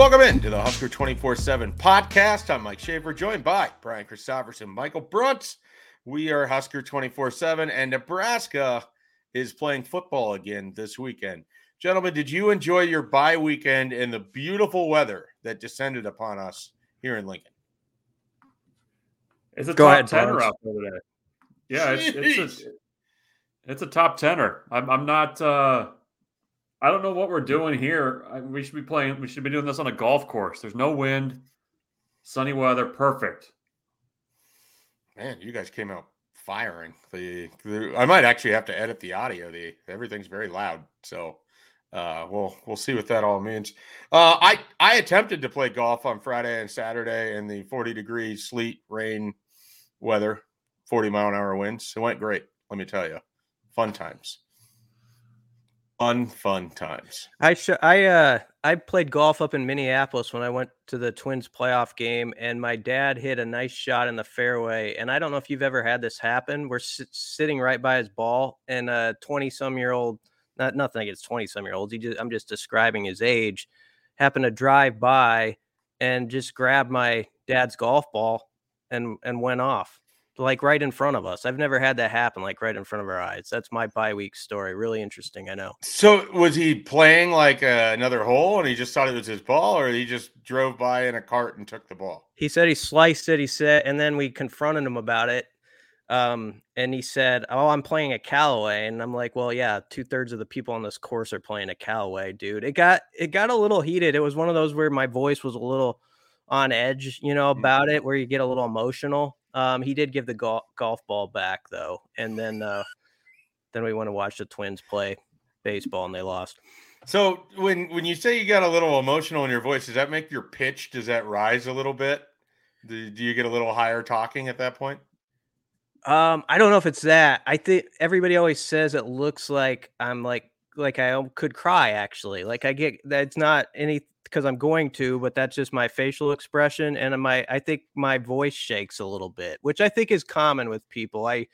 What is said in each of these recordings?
Welcome in to the Husker 24 7 podcast. I'm Mike Schaefer, joined by Brian Christopherson, Michael Bruntz. We are Husker 24 7, and Nebraska is playing football again this weekend. Gentlemen, did you enjoy your bye weekend and the beautiful weather that descended upon us here in Lincoln? It's a Go top ahead, tenor out there today. Yeah, it's, it's, a, it's a top tenor. I'm, I'm not. Uh, I don't know what we're doing here. We should be playing. We should be doing this on a golf course. There's no wind, sunny weather, perfect. Man, you guys came out firing. The, the I might actually have to edit the audio. The everything's very loud, so uh, we'll we'll see what that all means. Uh, I I attempted to play golf on Friday and Saturday in the 40 degree sleet rain weather, 40 mile an hour winds. It went great. Let me tell you, fun times fun fun times. I sh- i uh i played golf up in minneapolis when i went to the twins playoff game and my dad hit a nice shot in the fairway and i don't know if you've ever had this happen. We're s- sitting right by his ball and a 20 some year old not nothing against 20 some year olds he just i'm just describing his age happened to drive by and just grab my dad's golf ball and and went off like right in front of us. I've never had that happen like right in front of our eyes. That's my bye week story. Really interesting, I know. So was he playing like uh, another hole and he just thought it was his ball or he just drove by in a cart and took the ball? He said he sliced it, he said and then we confronted him about it. Um, and he said, "Oh, I'm playing a Callaway," and I'm like, "Well, yeah, two thirds of the people on this course are playing a Callaway, dude." It got it got a little heated. It was one of those where my voice was a little on edge, you know, mm. about it, where you get a little emotional. Um, he did give the golf golf ball back though, and then uh, then we went to watch the Twins play baseball, and they lost. So when when you say you got a little emotional in your voice, does that make your pitch? Does that rise a little bit? Do, do you get a little higher talking at that point? Um, I don't know if it's that. I think everybody always says it looks like I'm like like I could cry actually. Like I get that's not any because I'm going to, but that's just my facial expression and my I think my voice shakes a little bit, which I think is common with people. I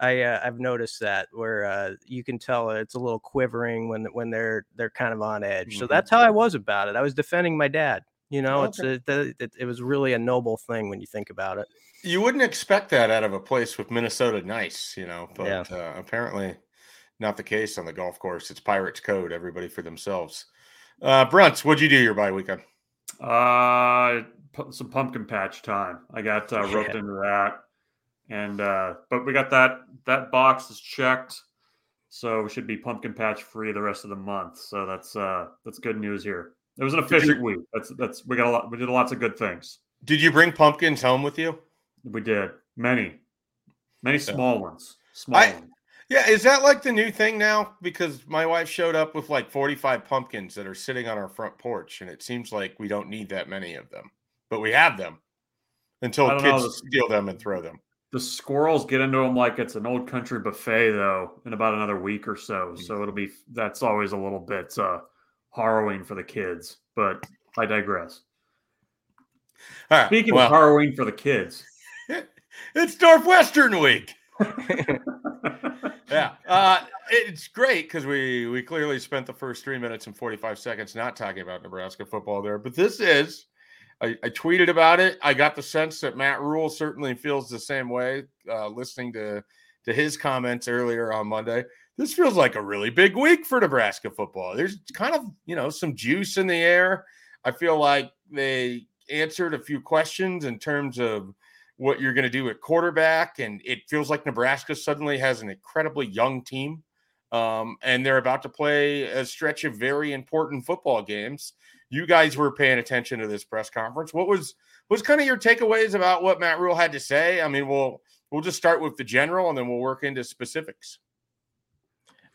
I uh, I've noticed that where uh, you can tell it's a little quivering when when they're they're kind of on edge. Mm-hmm. So that's how I was about it. I was defending my dad. You know, okay. it's a, it, it was really a noble thing when you think about it. You wouldn't expect that out of a place with Minnesota nice, you know, but yeah. uh, apparently not the case on the golf course. It's Pirates code, everybody for themselves. Uh, Bruntz, what'd you do your bye weekend? Uh, some pumpkin patch time. I got uh, roped yeah. into that, and uh, but we got that that box is checked, so we should be pumpkin patch free the rest of the month. So that's uh that's good news here. It was an efficient you, week. That's that's we got a lot. We did lots of good things. Did you bring pumpkins home with you? We did many, many small ones. Small I, ones. Yeah, is that like the new thing now? Because my wife showed up with like 45 pumpkins that are sitting on our front porch, and it seems like we don't need that many of them, but we have them until kids know, steal them and throw them. The squirrels get into them like it's an old country buffet, though, in about another week or so. Mm. So it'll be that's always a little bit uh, harrowing for the kids, but I digress. Speaking well, of harrowing for the kids, it's Northwestern week. yeah, uh, it's great because we we clearly spent the first three minutes and forty five seconds not talking about Nebraska football there, but this is. I, I, tweeted about it. I got the sense that Matt Rhule certainly feels the same way. Uh, listening to to his comments earlier on Monday, this feels like a really big week for Nebraska football. There's kind of you know some juice in the air. I feel like they answered a few questions in terms of what you're going to do at quarterback. And it feels like Nebraska suddenly has an incredibly young team. Um, and they're about to play a stretch of very important football games. You guys were paying attention to this press conference. What was was kind of your takeaways about what Matt Rhule had to say? I mean, we'll we'll just start with the general and then we'll work into specifics.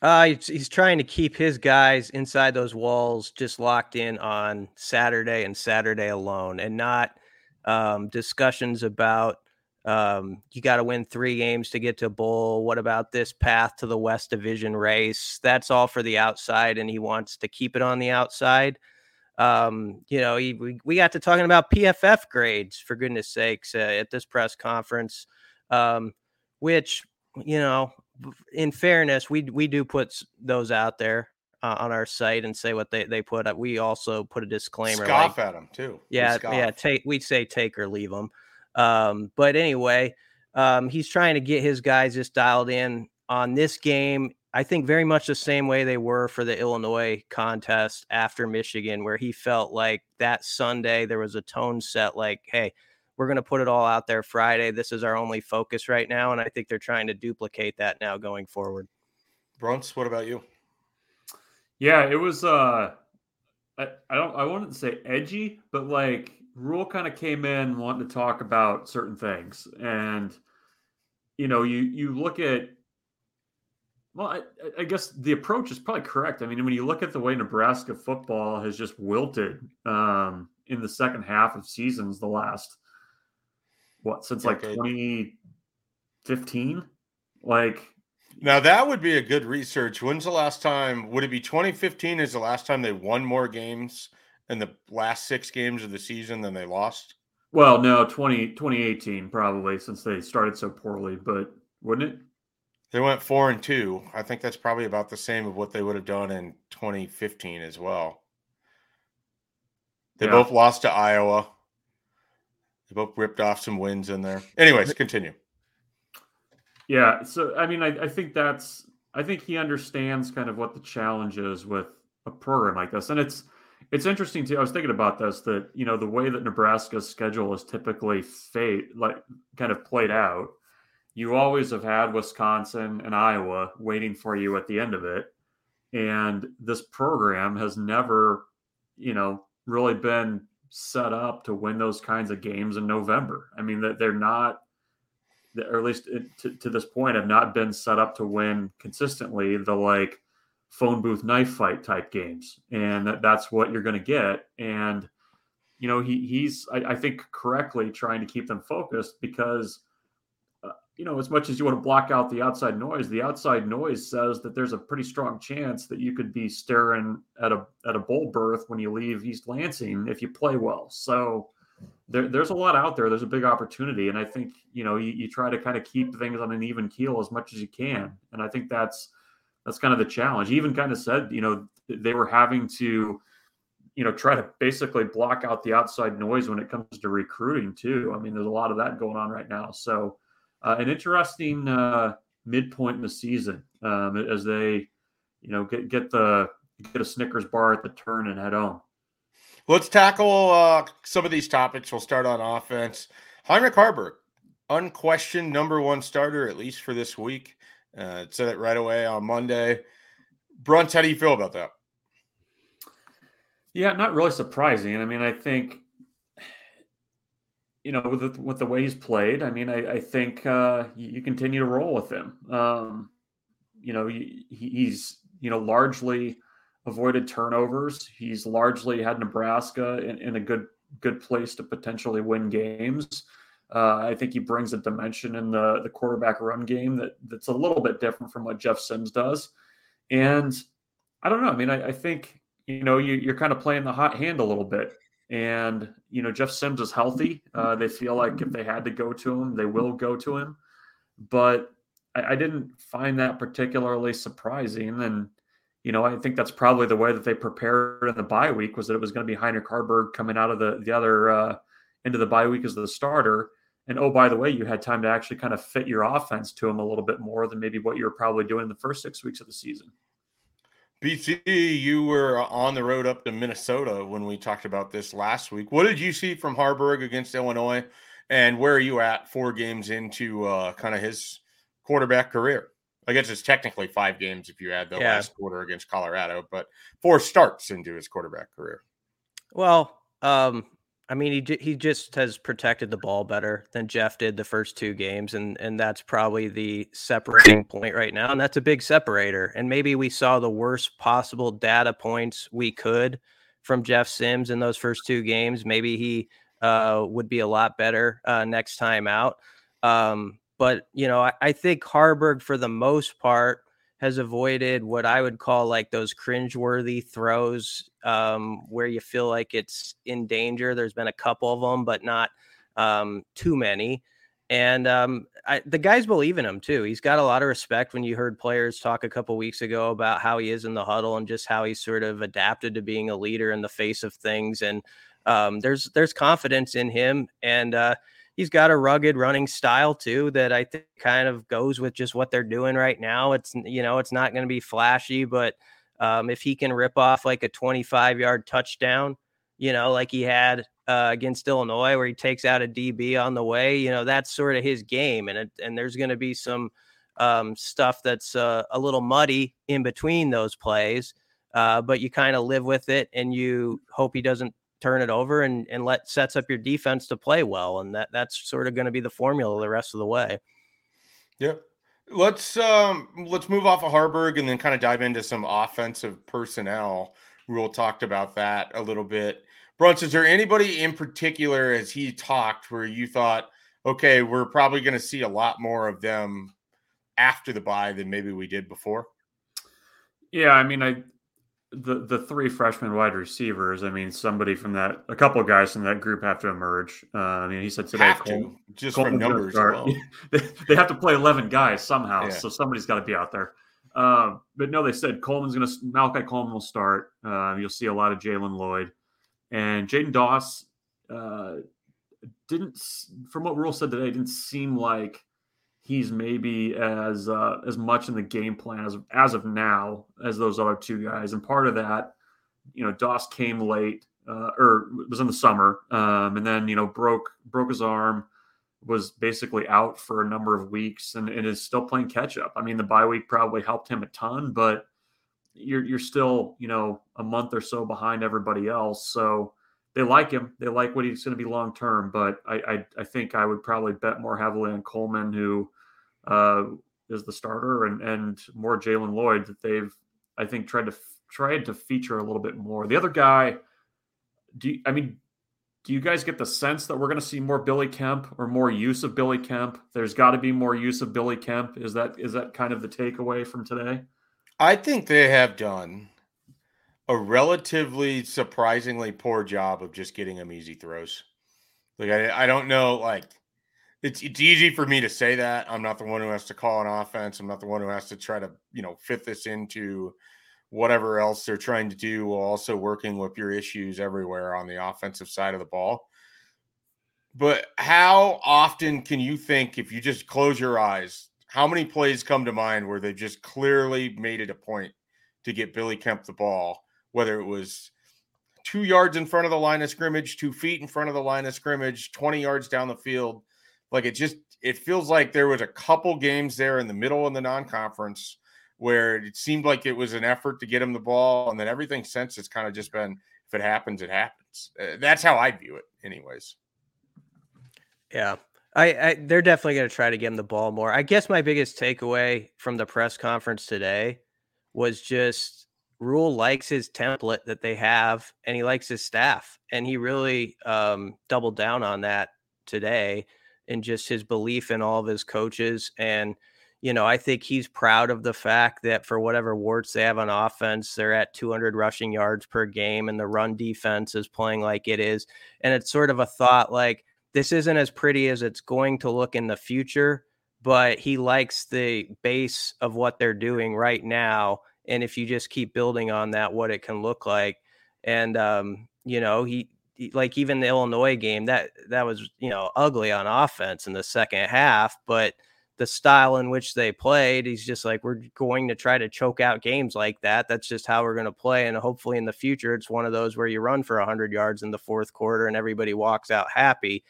Uh, he's, he's trying to keep his guys inside those walls, just locked in on Saturday and Saturday alone, and not um, discussions about um, you got to win three games to get to bowl. What about this path to the West Division race? That's all for the outside, and he wants to keep it on the outside. Um, you know, he, we, we got to talking about PFF grades for goodness sakes uh, at this press conference, um, which you know, in fairness, we we do put those out there. Uh, on our site and say what they, they put up. We also put a disclaimer. Scoff like, at them too. Yeah, yeah. Take we'd say take or leave them. Um, but anyway, um, he's trying to get his guys just dialed in on this game. I think very much the same way they were for the Illinois contest after Michigan, where he felt like that Sunday there was a tone set like, hey, we're going to put it all out there Friday. This is our only focus right now. And I think they're trying to duplicate that now going forward. Bruntz, what about you? Yeah, it was uh I, I don't I wouldn't say edgy, but like Rhule kind of came in wanting to talk about certain things. And you know, you you look at well, I, I, guess the approach is probably correct. I mean, when you look at the way Nebraska football has just wilted um, in the second half of seasons, the last what since like 2015, like now that would be a good research. When's the last time? Would it be 2015? Is the last time they won more games in the last six games of the season than they lost? Well, no, 20, 2018 probably since they started so poorly, but wouldn't it? They went four and two. I think that's probably about the same of what they would have done in 2015 as well. They yeah. both lost to Iowa. They both ripped off some wins in there. Anyways, continue. Yeah. So, I mean, I, I think that's, I think he understands kind of what the challenge is with a program like this. And it's, it's interesting too. I was thinking about this that, you know, the way that Nebraska's schedule is typically fate, like kind of played out, you always have had Wisconsin and Iowa waiting for you at the end of it. And this program has never, you know, really been set up to win those kinds of games in November. I mean, that they're not, or at least to, to this point, have not been set up to win consistently the like phone booth knife fight type games, and that, that's what you're going to get. And you know, he he's I, I think correctly trying to keep them focused because uh, you know, as much as you want to block out the outside noise, the outside noise says that there's a pretty strong chance that you could be staring at a at a bowl berth when you leave East Lansing if you play well. So there, there's a lot out there. There's a big opportunity, and I think you know you, you try to kind of keep things on an even keel as much as you can. And I think that's that's kind of the challenge. Even kind of said, you know, they were having to you know try to basically block out the outside noise when it comes to recruiting too. I mean, there's a lot of that going on right now. So uh, an interesting uh, midpoint in the season um, as they, you know, get get the get a Snickers bar at the turn and head home. Let's tackle uh, some of these topics. We'll start on offense. Heinrich Haarberg, unquestioned number one starter at least for this week. Uh, said it right away on Monday. Bruntz, how do you feel about that? Yeah, not really surprising. I mean, I think you know, with the, with the way he's played, I mean, I, I think uh, you, you, continue to roll with him. Um, you know, he, he's you know largely avoided turnovers. He's largely had Nebraska in, in a good good place to potentially win games. Uh, I think he brings a dimension in the the quarterback run game that that's a little bit different from what Jeff Sims does. And I don't know. I mean, I, I think you know you, you're kind of playing the hot hand a little bit. And, you know, Jeff Sims is healthy. Uh, they feel like if they had to go to him, they will go to him. But I, I didn't find that particularly surprising. And, you know, I think that's probably the way that they prepared in the bye week was that it was going to be Heinrich Haarberg coming out of the, the other uh, of the bye week as the starter. And oh, by the way, you had time to actually kind of fit your offense to him a little bit more than maybe what you were probably doing in the first six weeks of the season. BC, you were on the road up to Minnesota when we talked about this last week. What did you see from Haarberg against Illinois, and where are you at four games into uh, kind of his quarterback career? I guess it's technically five games if you add the yeah. last quarter against Colorado, but four starts into his quarterback career. Well, um, I mean, he he just has protected the ball better than Jeff did the first two games, and and that's probably the separating point right now, and that's a big separator. And maybe we saw the worst possible data points we could from Jeff Sims in those first two games. Maybe he uh, would be a lot better uh, next time out. Um, but you know, I, I think Haarberg, for the most part, has avoided what I would call like those cringeworthy throws um, where you feel like it's in danger. There's been a couple of them, but not um, too many. And um, I, the guys believe in him too. He's got a lot of respect when you heard players talk a couple weeks ago about how he is in the huddle and just how he's sort of adapted to being a leader in the face of things. And um, there's there's confidence in him, and uh, he's got a rugged running style too that I think kind of goes with just what they're doing right now. It's you know it's not going to be flashy, but um, if he can rip off like a 25 yard touchdown, you know, like he had uh, against Illinois, where he takes out a DB on the way. You know, that's sort of his game, and it, and there's going to be some um, stuff that's uh, a little muddy in between those plays, uh, but you kind of live with it, and you hope he doesn't turn it over and and let sets up your defense to play well, and that that's sort of going to be the formula the rest of the way. Yep. Let's um let's move off of Haarberg and then kind of dive into some offensive personnel. Rhule talked about that a little bit. Bruntz, is there anybody in particular as he talked where you thought, okay, we're probably going to see a lot more of them after the bye than maybe we did before? Yeah, I mean, I the the three freshman wide receivers. I mean, somebody from that, a couple guys from that group have to emerge. Uh, I mean, he said today, have Cole, to, just Cole from numbers. they, they have to play eleven guys somehow, yeah. so somebody's got to be out there. Uh, but no, they said Coleman's going to Malachi Coleman will start. Uh, you'll see a lot of Jalen Lloyd. And Jaden Doss uh, didn't, from what Rhule said today, didn't seem like he's maybe as uh, as much in the game plan as as of now as those other two guys. And part of that, you know, Doss came late uh, or was in the summer, um, and then you know broke broke his arm, was basically out for a number of weeks, and, and is still playing catch up. I mean, the bye week probably helped him a ton, but you're you're still you know a month or so behind everybody else. So they like him. They like what he's going to be long term. But I, I, I think I would probably bet more heavily on Coleman, who uh, is the starter, and and more Jalen Lloyd that they've I think tried to tried to feature a little bit more. The other guy, do you, I mean? Do you guys get the sense that we're going to see more Billy Kemp or more use of Billy Kemp? There's got to be more use of Billy Kemp. Is that is that kind of the takeaway from today? I think they have done a relatively surprisingly poor job of just getting him easy throws. Like I, I don't know, like it's it's easy for me to say that. I'm not the one who has to call an offense. I'm not the one who has to try to, you know, fit this into whatever else they're trying to do while also working with your issues everywhere on the offensive side of the ball. But how often can you think if you just close your eyes how many plays come to mind where they just clearly made it a point to get Billy Kemp the ball, whether it was two yards in front of the line of scrimmage, two feet in front of the line of scrimmage, 20 yards down the field? Like it just, it feels like there was a couple games there in the middle of the non conference where it seemed like it was an effort to get him the ball. And then everything since has kind of just been, if it happens, it happens. Uh, that's how I view it, anyways. Yeah. I, I they're definitely going to try to get him the ball more. I guess my biggest takeaway from the press conference today was just Rhule likes his template that they have, and he likes his staff, and he really um, doubled down on that today, and just his belief in all of his coaches. And you know, I think he's proud of the fact that for whatever warts they have on offense, they're at 200 rushing yards per game, and the run defense is playing like it is. And it's sort of a thought like this isn't as pretty as it's going to look in the future, but he likes the base of what they're doing right now. And if you just keep building on that, what it can look like. And, um, you know, he, like even the Illinois game that that was, you know, ugly on offense in the second half, but the style in which they played. He's just like, we're going to try to choke out games like that. That's just how we're going to play. And hopefully in the future, it's one of those where you run for 100 yards in the fourth quarter and everybody walks out happy.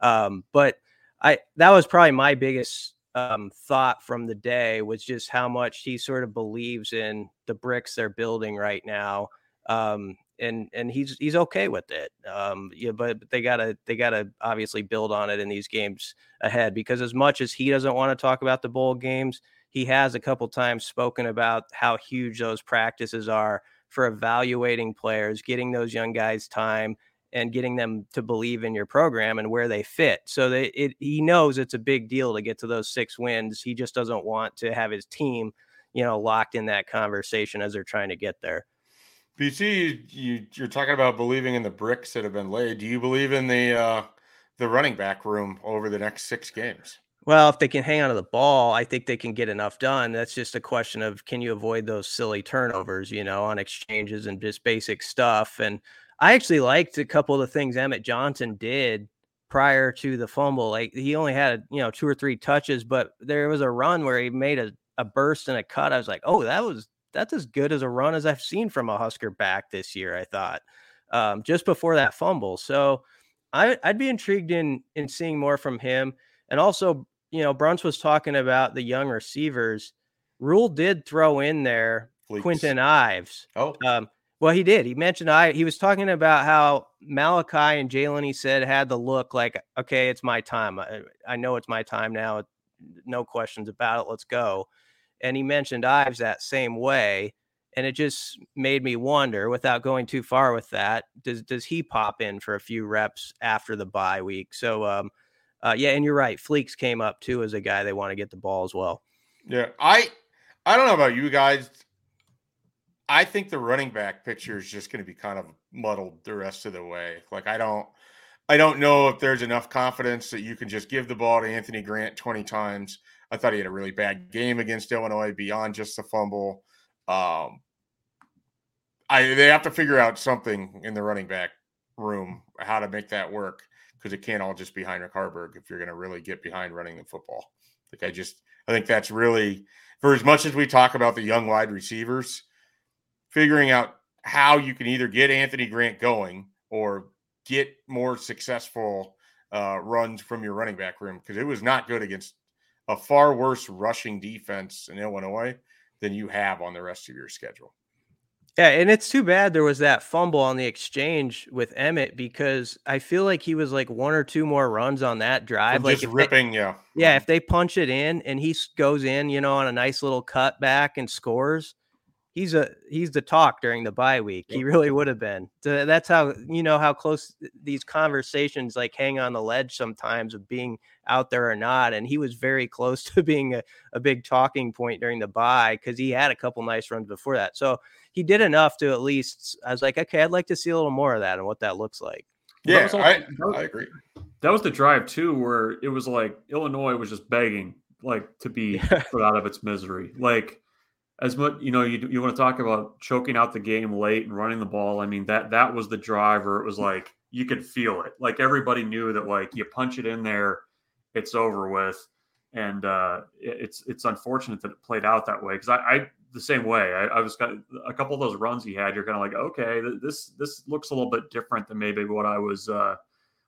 Um, but I that was probably my biggest um, thought from the day was just how much he sort of believes in the bricks they're building right now. Um, and and he's he's okay with it. Um, yeah, but they gotta they gotta obviously build on it in these games ahead because as much as he doesn't want to talk about the bowl games, he has a couple times spoken about how huge those practices are for evaluating players, getting those young guys time, and getting them to believe in your program and where they fit. So they, it, he knows it's a big deal to get to those six wins. He just doesn't want to have his team, you know, locked in that conversation as they're trying to get there. BC, you, you're talking about believing in the bricks that have been laid. Do you believe in the uh, the running back room over the next six games. Well, if they can hang on to the ball, I think they can get enough done. That's just a question of can you avoid those silly turnovers, you know, on exchanges and just basic stuff. And I actually liked a couple of the things Emmett Johnson did prior to the fumble. Like he only had, you know, two or three touches, but there was a run where he made a, a burst and a cut. I was like, oh, that was that's as good as a run as I've seen from a Husker back this year, I thought. Um, just before that fumble. So I, I'd be intrigued in in seeing more from him. And also you know, Bruntz was talking about the young receivers. Rhule did throw in there Fleeks. Kwinten Ives. Oh, um, well, he did. He mentioned I. He was talking about how Malachi and Jalen. He said had the look like, okay, it's my time. I, I know it's my time now. No questions about it. Let's go. And he mentioned Ives that same way, and it just made me wonder. Without going too far with that, does does he pop in for a few reps after the bye week? So, um, uh, yeah, and you're right. Fleeks came up too as a guy they want to get the ball as well. Yeah, I I don't know about you guys. I think the running back picture is just going to be kind of muddled the rest of the way. Like I don't I don't know if there's enough confidence that you can just give the ball to Anthony Grant 20 times. I thought he had a really bad game against Illinois beyond just the fumble. Um, I they have to figure out something in the running back room how to make that work because it can't all just be Heinrich Haarberg if you're going to really get behind running the football. Like I just, I think that's really for as much as we talk about the young wide receivers, figuring out how you can either get Anthony Grant going or get more successful uh, runs from your running back room because it was not good against a far worse rushing defense in Illinois than you have on the rest of your schedule. Yeah, and it's too bad there was that fumble on the exchange with Emmett because I feel like he was like one or two more runs on that drive. like just ripping, they, yeah. Yeah, if they punch it in and he goes in, you know, on a nice little cut back and scores, he's a he's the talk during the bye week. He really would have been. So that's how you know how close these conversations like hang on the ledge sometimes of being out there or not. And he was very close to being a, a big talking point during the bye because he had a couple nice runs before that. So he did enough to at least I was like, okay, I'd like to see a little more of that and what that looks like. Yeah, also, I, I agree. That was the drive too, where it was like Illinois was just begging like to be put out of its misery. Like as much you know, you you want to talk about choking out the game late and running the ball. I mean that that was the driver. It was like you could feel it. Like everybody knew that like you punch it in there, it's over with. And uh, it's it's unfortunate that it played out that way because I, I the same way. I, I was got a couple of those runs he had. You're kind of like, okay, this this looks a little bit different than maybe what I was uh,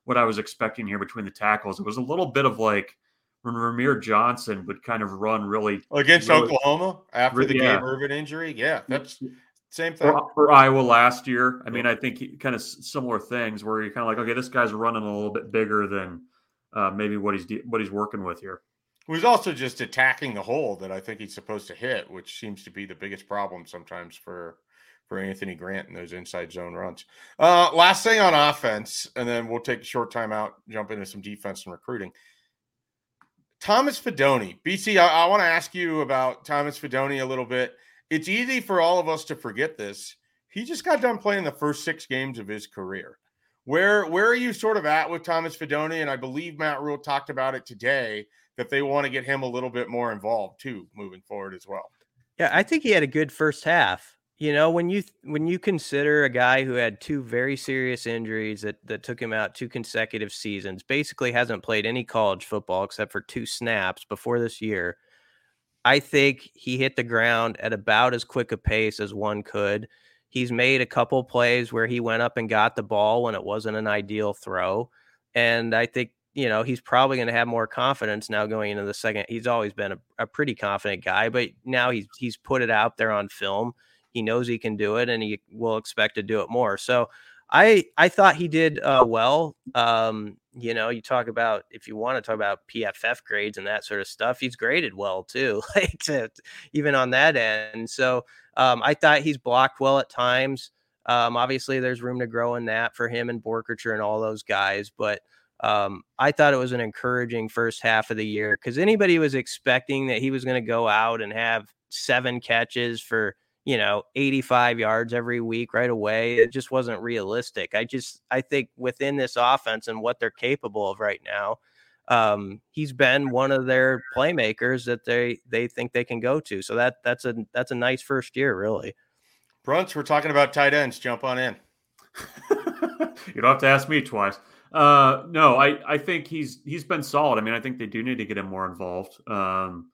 what I was expecting here between the tackles. It was a little bit of like when Rahmir Johnson would kind of run really against really, Oklahoma after the yeah. Gabe Ervin injury. Yeah, that's same thing. For, for Iowa last year, I mean, I think he, kind of similar things where you're kind of like, okay, this guy's running a little bit bigger than uh, maybe what he's what he's working with here was also just attacking the hole that I think he's supposed to hit, which seems to be the biggest problem sometimes for for Anthony Grant in those inside zone runs. Uh, last thing on offense, and then we'll take a short time out, jump into some defense and recruiting. Thomas Fidone, BC, I, I want to ask you about Thomas Fidone a little bit. It's easy for all of us to forget this. He just got done playing the first six games of his career. Where where are you sort of at with Thomas Fidone? And I believe Matt Rhule talked about it today that they want to get him a little bit more involved too moving forward as well. Yeah, I think he had a good first half. You know, when you when you consider a guy who had two very serious injuries that that took him out two consecutive seasons, basically hasn't played any college football except for two snaps before this year. I think he hit the ground at about as quick a pace as one could. He's made a couple plays where he went up and got the ball when it wasn't an ideal throw. And I think you know, he's probably going to have more confidence now going into the second. He's always been a, a, pretty confident guy, but now he's he's put it out there on film. He knows he can do it, and he will expect to do it more. So, I I thought he did uh, well. Um, you know, you talk about if you want to talk about PFF grades and that sort of stuff, he's graded well too, like to, even on that end. So, um, I thought he's blocked well at times. Um, obviously, there's room to grow in that for him and Boerkircher and all those guys, but um, I thought it was an encouraging first half of the year because anybody was expecting that he was going to go out and have seven catches for you know, 85 yards every week right away. It just wasn't realistic. I just I think within this offense and what they're capable of right now, um, he's been one of their playmakers that they they think they can go to. So that that's a that's a nice first year, really. Bruntz, we're talking about tight ends. Jump on in. you don't have to ask me twice. Uh, no, I, I think he's he's been solid. I mean, I think they do need to get him more involved. Um,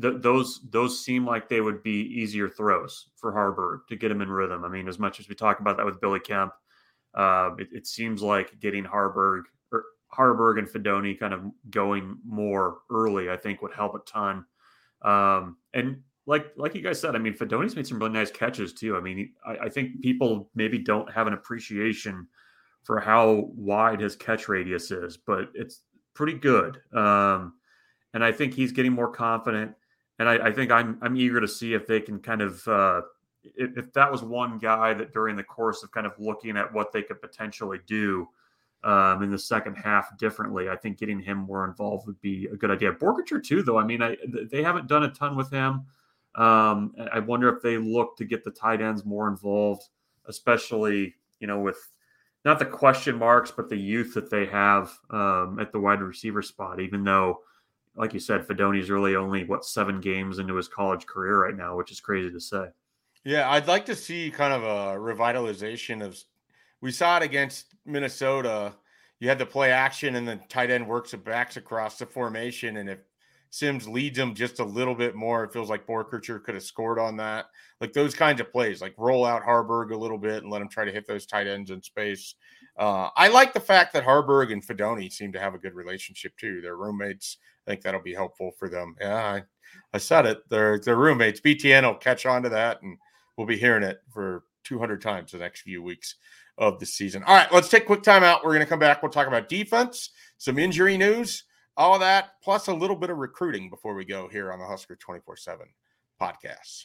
th- those those seem like they would be easier throws for Haarberg to get him in rhythm. I mean, as much as we talk about that with Billy Kemp, uh, it, it, seems like getting Haarberg or Haarberg and Fidone kind of going more early, I think, would help a ton. Um, and like like you guys said, I mean, Fidone's made some really nice catches too. I mean, I, I think people maybe don't have an appreciation for how wide his catch radius is, but it's pretty good. Um, and I think he's getting more confident. And I, I, think I'm I'm eager to see if they can kind of uh, if, if, that was one guy that during the course of kind of looking at what they could potentially do um, in the second half differently, I think getting him more involved would be a good idea. Boerkircher too, though. I mean, I, they haven't done a ton with him. Um, I wonder if they look to get the tight ends more involved, especially you know with not the question marks, but the youth that they have um, at the wide receiver spot. Even though, like you said, Fidone's really only what seven games into his college career right now, which is crazy to say. Yeah, I'd like to see kind of a revitalization of. We saw it against Minnesota. You had the play action, and the tight end works the backs across the formation, and if Sims leads him just a little bit more. It feels like Boerkircher could have scored on that. Like those kinds of plays, like roll out Haarberg a little bit and let him try to hit those tight ends in space. Uh, I like the fact that Haarberg and Fidone seem to have a good relationship too. They're roommates. I think that'll be helpful for them. Yeah, I, I said it. They're, roommates. BTN will catch on to that and we'll be hearing it for 200 times the next few weeks of the season. All right, let's take quick time out. We're going to come back. We'll talk about defense, some injury news all that, plus a little bit of recruiting before we go here on the Husker 24 7 podcast.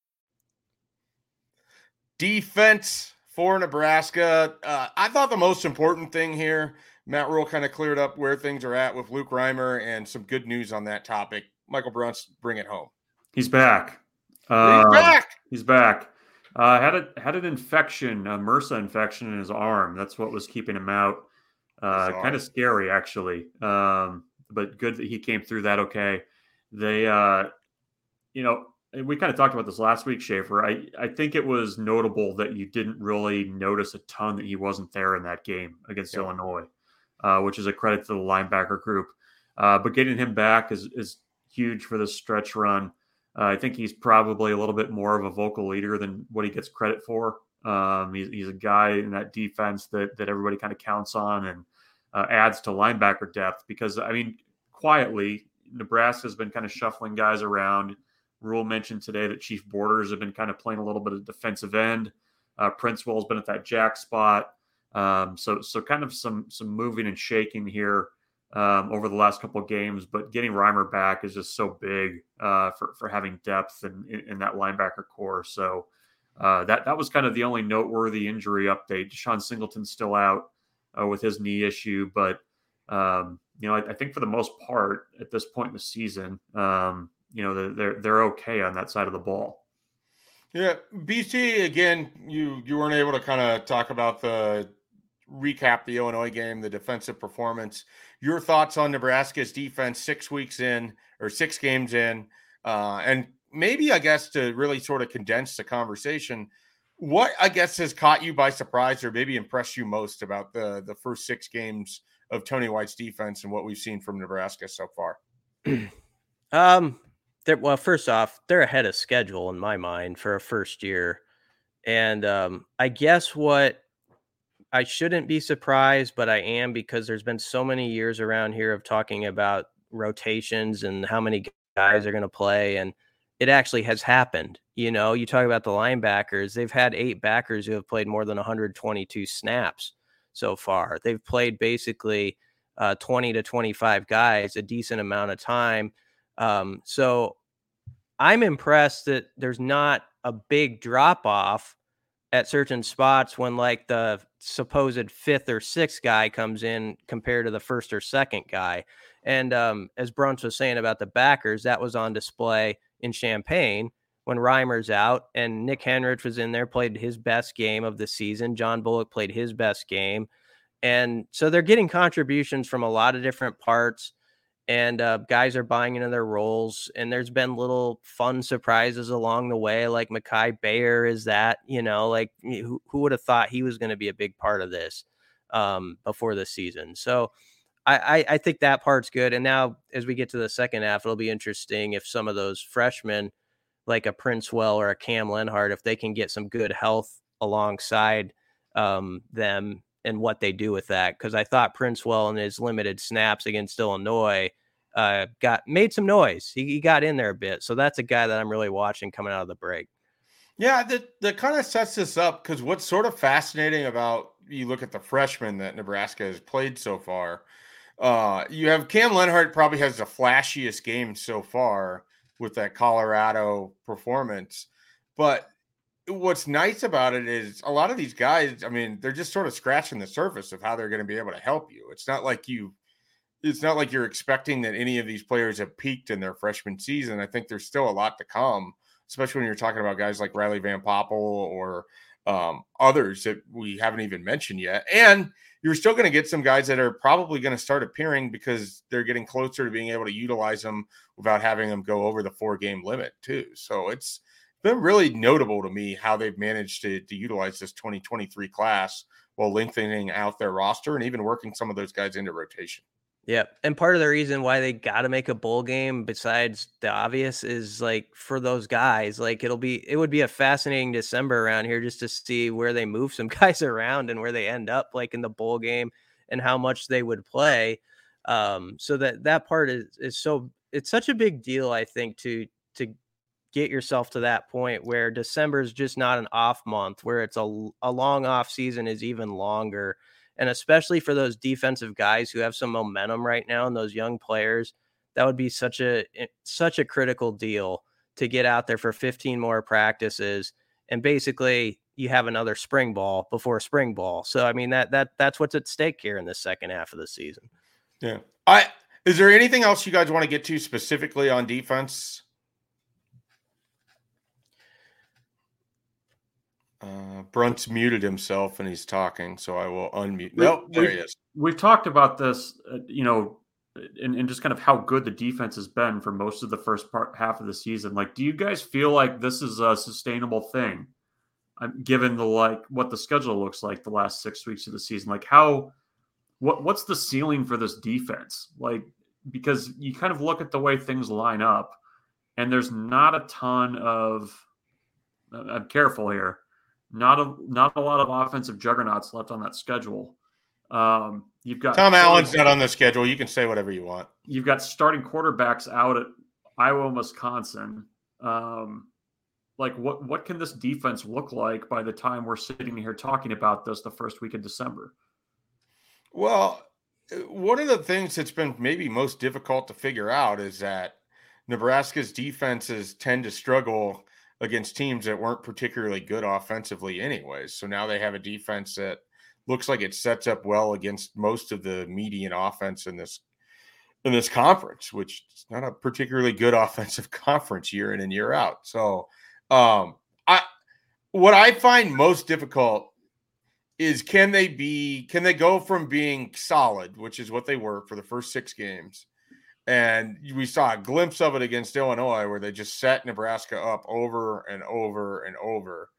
defense for Nebraska. Uh, I thought the most important thing here, Matt Rhule kind of cleared up where things are at with Luke Reimer and some good news on that topic. Michael Bruntz, bring it home. He's back. Uh, he's back. He's back. Uh, had a had an infection, a MRSA infection in his arm. That's what was keeping him out. Uh, kind of scary, actually. Um, but good that he came through that okay. They, uh, you know, we kind of talked about this last week, Schaefer. I, I think it was notable that you didn't really notice a ton that he wasn't there in that game against yeah. Illinois, uh, which is a credit to the linebacker group. Uh, but getting him back is, is huge for this stretch run. Uh, I think he's probably a little bit more of a vocal leader than what he gets credit for. Um, he's, he's a guy in that defense that, that everybody kind of counts on and uh, adds to linebacker depth because, I mean, quietly, Nebraska's been kind of shuffling guys around – Rhule mentioned today that Chief Borders have been kind of playing a little bit of defensive end. Uh, Princewill's been at that jack spot. Um, so so kind of some some moving and shaking here um, over the last couple of games, but getting Reimer back is just so big uh, for for having depth in, in, in that linebacker core. So uh, that that was kind of the only noteworthy injury update. DeShon Singleton's still out uh, with his knee issue, but um, you know I, I, think for the most part at this point in the season, um, you know they're they're okay on that side of the ball. Yeah, BC again. You you weren't able to kind of talk about the recap the Illinois game, the defensive performance. Your thoughts on Nebraska's defense six weeks in or six games in, uh, and maybe I guess to really sort of condense the conversation, what I guess has caught you by surprise or maybe impressed you most about the the first six games of Tony White's defense and what we've seen from Nebraska so far? um, they're well first off they're ahead of schedule in my mind for a first year and um, i guess what i shouldn't be surprised but i am because there's been so many years around here of talking about rotations and how many guys are going to play and it actually has happened You know, you talk about the linebackers, they've had eight backers who have played more than 122 snaps so far. They've played basically uh, 20 to 25 guys a decent amount of time. Um, so I'm impressed that there's not a big drop off at certain spots when like the supposed fifth or sixth guy comes in compared to the first or second guy. And um, as Bruntz was saying about the backers, that was on display in Champaign when Reimer's out and Nick Henrich was in there, played his best game of the season. John Bullock played his best game. And so they're getting contributions from a lot of different parts and uh, guys are buying into their roles. And there's been little fun surprises along the way, like Makai Bayer is that, you know, like who, who would have thought he was going to be a big part of this um, before the season. So I, I, I think that part's good. And now as we get to the second half, it'll be interesting if some of those freshmen, like a Princewill or a Cam Lenhardt, if they can get some good health alongside um, them and what they do with that. Because I thought Princewill in his limited snaps against Illinois uh, got made some noise. He, he got in there a bit, so that's a guy that I'm really watching coming out of the break. Yeah, that that kind of sets this up because what's sort of fascinating about you look at the freshmen that Nebraska has played so far. Uh, you have Cam Lenhardt probably has the flashiest game so far with that Colorado performance, but what's nice about it is a lot of these guys, I mean, they're just sort of scratching the surface of how they're going to be able to help you. It's not like you it's not like you're expecting that any of these players have peaked in their freshman season. I think there's still a lot to come, especially when you're talking about guys like Riley Van Poppel or um, others that we haven't even mentioned yet. And you're still going to get some guys that are probably going to start appearing because they're getting closer to being able to utilize them without having them go over the four game limit, too. So it's been really notable to me how they've managed to, to utilize this 2023 class while lengthening out their roster and even working some of those guys into rotation. Yeah. And part of the reason why they got to make a bowl game, besides the obvious, is like for those guys, like it'll be, it would be a fascinating December around here just to see where they move some guys around and where they end up, like in the bowl game and how much they would play. Um, so that that part is, is so, it's such a big deal, I think, to, to get yourself to that point where December is just not an off month, where it's a, a long off season is even longer and especially for those defensive guys who have some momentum right now and those young players, that would be such a eh, such a critical deal to get out there for 15 more practices and basically you have another spring ball before spring ball. So I mean that that that's what's at stake here in the second half of the season. Yeah. I is there anything else you guys want to get to specifically on defense? Uh, Bruntz's muted himself and he's talking, so I will unmute. No, nope, there he is. We've talked about this, uh, you know, and, and just kind of how good the defense has been for most of the first part half of the season. Like, do you guys feel like this is a sustainable thing, um, given the like what the schedule looks like the last six weeks of the season? Like, how what what's the ceiling for this defense? Like, because you kind of look at the way things line up, and there's not a ton of. I'm careful here not a not a lot of offensive juggernauts left on that schedule. Um, you've got Tom Allen's not on the schedule. You can say whatever you want. You've got starting quarterbacks out at Iowa, Wisconsin. Um, like what what can this defense look like by the time we're sitting here talking about this the first week of December? Well, one of the things that's been maybe most difficult to figure out is that Nebraska's defenses tend to struggle against teams that weren't particularly good offensively, anyways. So now they have a defense that looks like it sets up well against most of the median offense in this in this conference, which is not a particularly good offensive conference year in and year out. So, um, I what I find most difficult is can they be can they go from being solid, which is what they were for the first six games, and we saw a glimpse of it against Illinois where they just set Nebraska up over and over and over.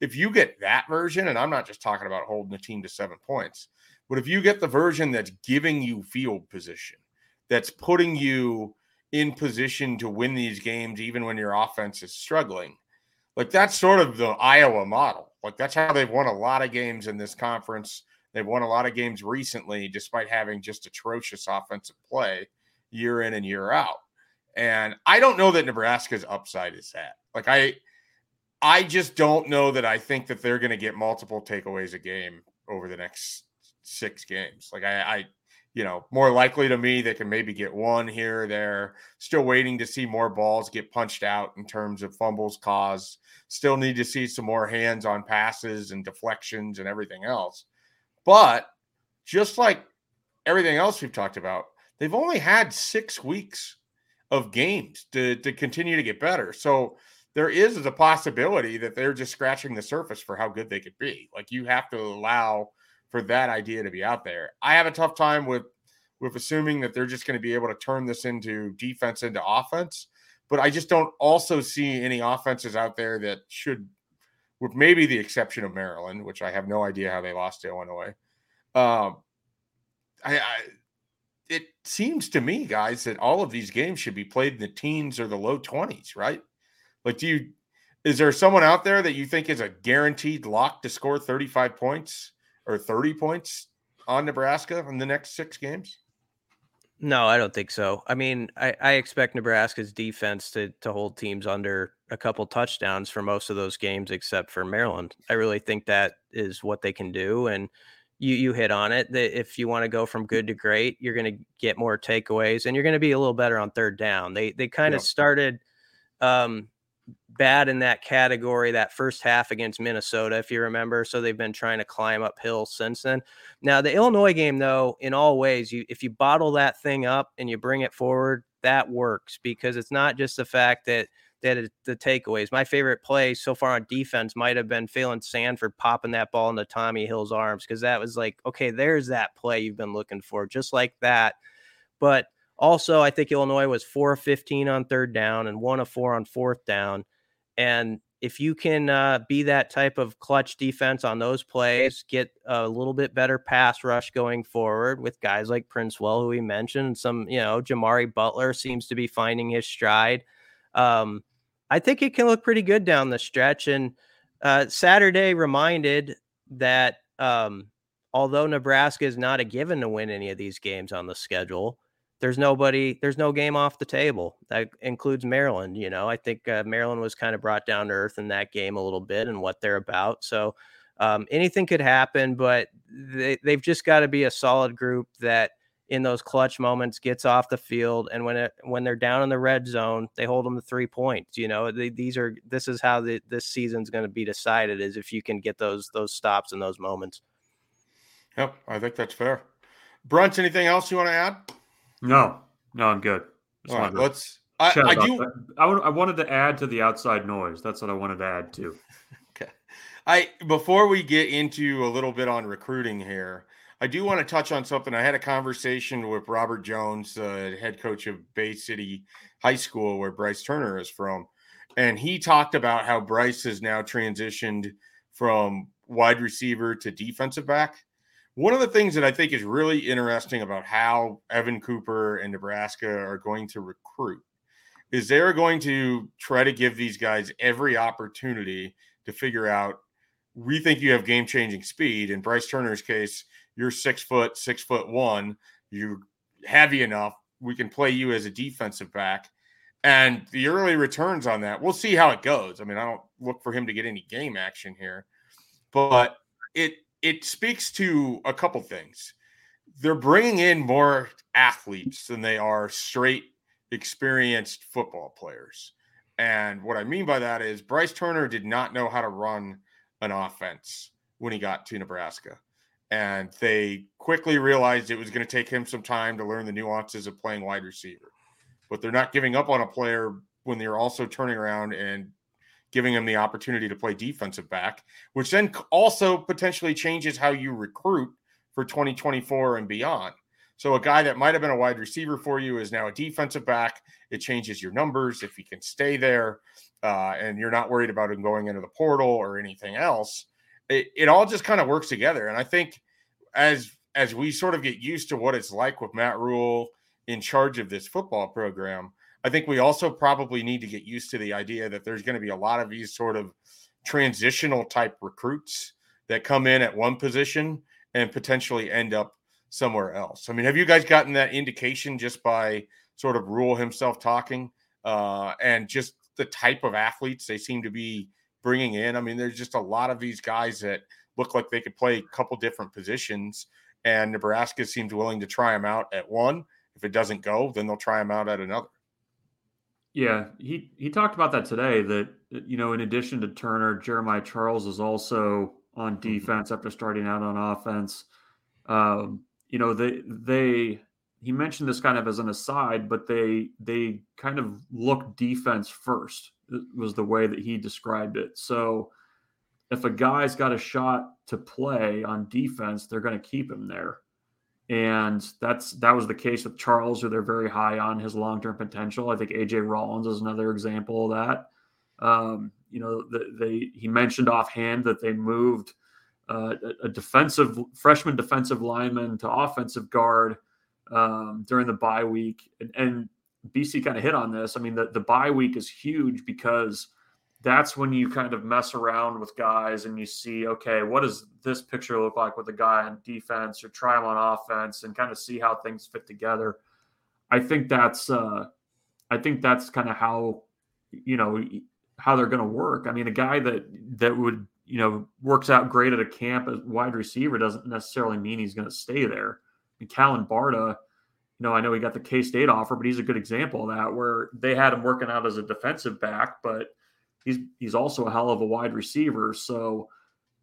If you get that version, and I'm not just talking about holding the team to seven points, but if you get the version that's giving you field position, that's putting you in position to win these games, even when your offense is struggling, like that's sort of the Iowa model. Like that's how they've won a lot of games in this conference. They've won a lot of games recently, despite having just atrocious offensive play year in and year out. And I don't know that Nebraska's upside is that. Like I I just don't know that I think that they're going to get multiple takeaways a game over the next six games. Like I, I, you know, more likely to me they can maybe get one here or there. Still waiting to see more balls get punched out in terms of fumbles caused. Still need to see some more hands on passes and deflections and everything else. But just like everything else we've talked about, they've only had six weeks of games to, to continue to get better. So there is a possibility that they're just scratching the surface for how good they could be. Like you have to allow for that idea to be out there. I have a tough time with with assuming that they're just going to be able to turn this into defense into offense. But I just don't also see any offenses out there that should, with maybe the exception of Maryland, which I have no idea how they lost to Illinois. Um, I, I it seems to me, guys, that all of these games should be played in the teens or the low 20s, right? Like, do you is there someone out there that you think is a guaranteed lock to score 35 points or 30 points on Nebraska in the next six games? No, I don't think so. I mean, I, I expect Nebraska's defense to to hold teams under a couple touchdowns for most of those games, except for Maryland. I really think that is what they can do, and you you hit on it that if you want to go from good to great, you're going to get more takeaways and you're going to be a little better on third down. They they kind of started um, bad in that category that first half against Minnesota, if you remember. So they've been trying to climb uphill since then. Now the Illinois game, though, in all ways, you if you bottle that thing up and you bring it forward, that works because it's not just the fact that that the takeaways. My favorite play so far on defense might have been Phalen Sanford popping that ball into Tommy Hill's arms because that was like, okay, there's that play you've been looking for, just like that. But also, I think Illinois was four of 15 on third down and one of four on fourth down. And if you can uh, be that type of clutch defense on those plays, get a little bit better pass rush going forward with guys like Princewill, who we mentioned, some, you know, Jimari Butler seems to be finding his stride. Um, I think it can look pretty good down the stretch. And uh, Saturday reminded that um, although Nebraska is not a given to win any of these games on the schedule, there's nobody, there's no game off the table. That includes Maryland. You know, I think uh, Maryland was kind of brought down to earth in that game a little bit and what they're about. So um, anything could happen, but they, they've just got to be a solid group that in those clutch moments gets off the field and when it when they're down in the red zone they hold them to three points you know? They, these are this is how the, this season's going to be decided is if you can get those those stops in those moments. Yep i think that's fair. Bruntz anything else you want to add? No no i'm good. All right, let's I, I do I, I wanted to add to the outside noise. That's what i wanted to add to. Okay. I before we get into a little bit on recruiting here I do want to touch on something. I had a conversation with Robert Jones, uh, head coach of Bay City High School, where Bryce Turner is from. And he talked about how Bryce has now transitioned from wide receiver to defensive back. One of the things that I think is really interesting about how Evan Cooper and Nebraska are going to recruit is they're going to try to give these guys every opportunity to figure out we think you have game changing speed. In Bryce Turner's case, you're six foot, six foot one, you're heavy enough. We can play you as a defensive back. And the early returns on that, we'll see how it goes. I mean, I don't look for him to get any game action here, but it it speaks to a couple things. They're bringing in more athletes than they are straight experienced football players. And what I mean by that is Bryce Turner did not know how to run an offense when he got to Nebraska and they quickly realized it was going to take him some time to learn the nuances of playing wide receiver. But they're not giving up on a player when they're also turning around and giving him the opportunity to play defensive back, which then also potentially changes how you recruit for 2024 and beyond. So a guy that might have been a wide receiver for you is now a defensive back. It changes your numbers if he can stay there, uh, and you're not worried about him going into the portal or anything else it, it all just kind of works together. And I think as as we sort of get used to what it's like with Matt Rhule in charge of this football program, I think we also probably need to get used to the idea that there's going to be a lot of these sort of transitional type recruits that come in at one position and potentially end up somewhere else. I mean, have you guys gotten that indication just by sort of Rhule himself talking uh, and just the type of athletes they seem to be bringing in. I mean, there's just a lot of these guys that look like they could play a couple different positions, and Nebraska seems willing to try them out at one. If it doesn't go, then they'll try them out at another. Yeah, he he talked about that today. That you know, in addition to Turner, Jeremiah Charles is also on mm-hmm. defense after starting out on offense. Um, you know, they they he mentioned this kind of as an aside, but they they kind of look defense first was the way that he described it. So if a guy's got a shot to play on defense, they're going to keep him there. And that's that was the case with Charles, who they're very high on his long term potential. I think AJ Rollins is another example of that. Um, you know, the, they he mentioned offhand that they moved uh, a defensive freshman defensive lineman to offensive guard um, during the bye week, and, and BC kind of hit on this. I mean, the the bye week is huge because that's when you kind of mess around with guys and you see, okay, what does this picture look like with a guy on defense or try him on offense and kind of see how things fit together. I think that's uh, I think that's kind of how you know how they're going to work. I mean, a guy that that would you know works out great at a camp as wide receiver doesn't necessarily mean he's going to stay there. And Callan Barta, you know, I know he got the K State offer, but he's a good example of that where they had him working out as a defensive back, but he's he's also a hell of a wide receiver. So,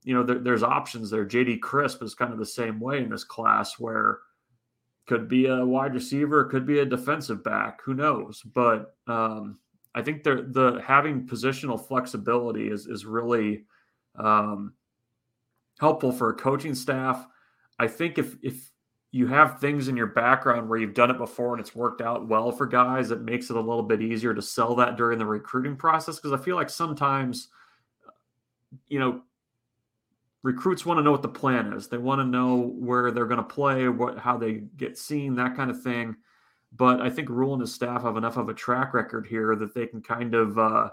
you know, there, there's options there. JD Crisp is kind of the same way in this class where could be a wide receiver, could be a defensive back, who knows? But um, I think the the having positional flexibility is is really um, helpful for a coaching staff. I think if if you have things in your background where you've done it before and it's worked out well for guys, it makes it a little bit easier to sell that during the recruiting process. Because I feel like sometimes, you know, recruits want to know what the plan is. They want to know where they're going to play, what how they get seen, that kind of thing. But I think Rhule and his staff have enough of a track record here that they can kind of uh,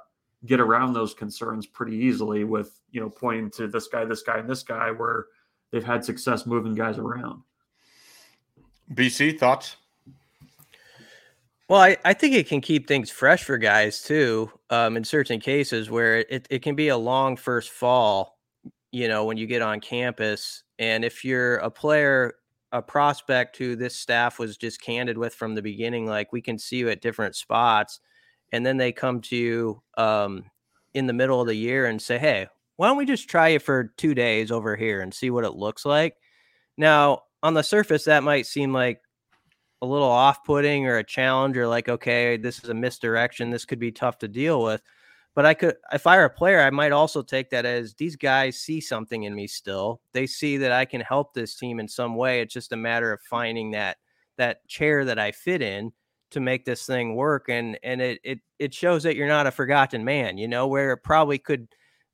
get around those concerns pretty easily with you know pointing to this guy, this guy, and this guy, where they've had success moving guys around. BC thoughts? Well, I, I think it can keep things fresh for guys too. Um, in certain cases where it, it can be a long first fall, you know, when you get on campus. And if you're a player, a prospect who this staff was just candid with from the beginning, like we can see you at different spots, and then they come to you um, in the middle of the year and say, Hey, why don't we just try it for two days over here and see what it looks like? Now, on the surface that might seem like a little off-putting or a challenge or like okay this is a misdirection this could be tough to deal with. But i could if i were a player i might also take that as these guys see something in me still. They see that i can help this team in some way. It's just a matter of finding that that chair that i fit in to make this thing work. And and it it it shows that you're not a forgotten man you know where it probably could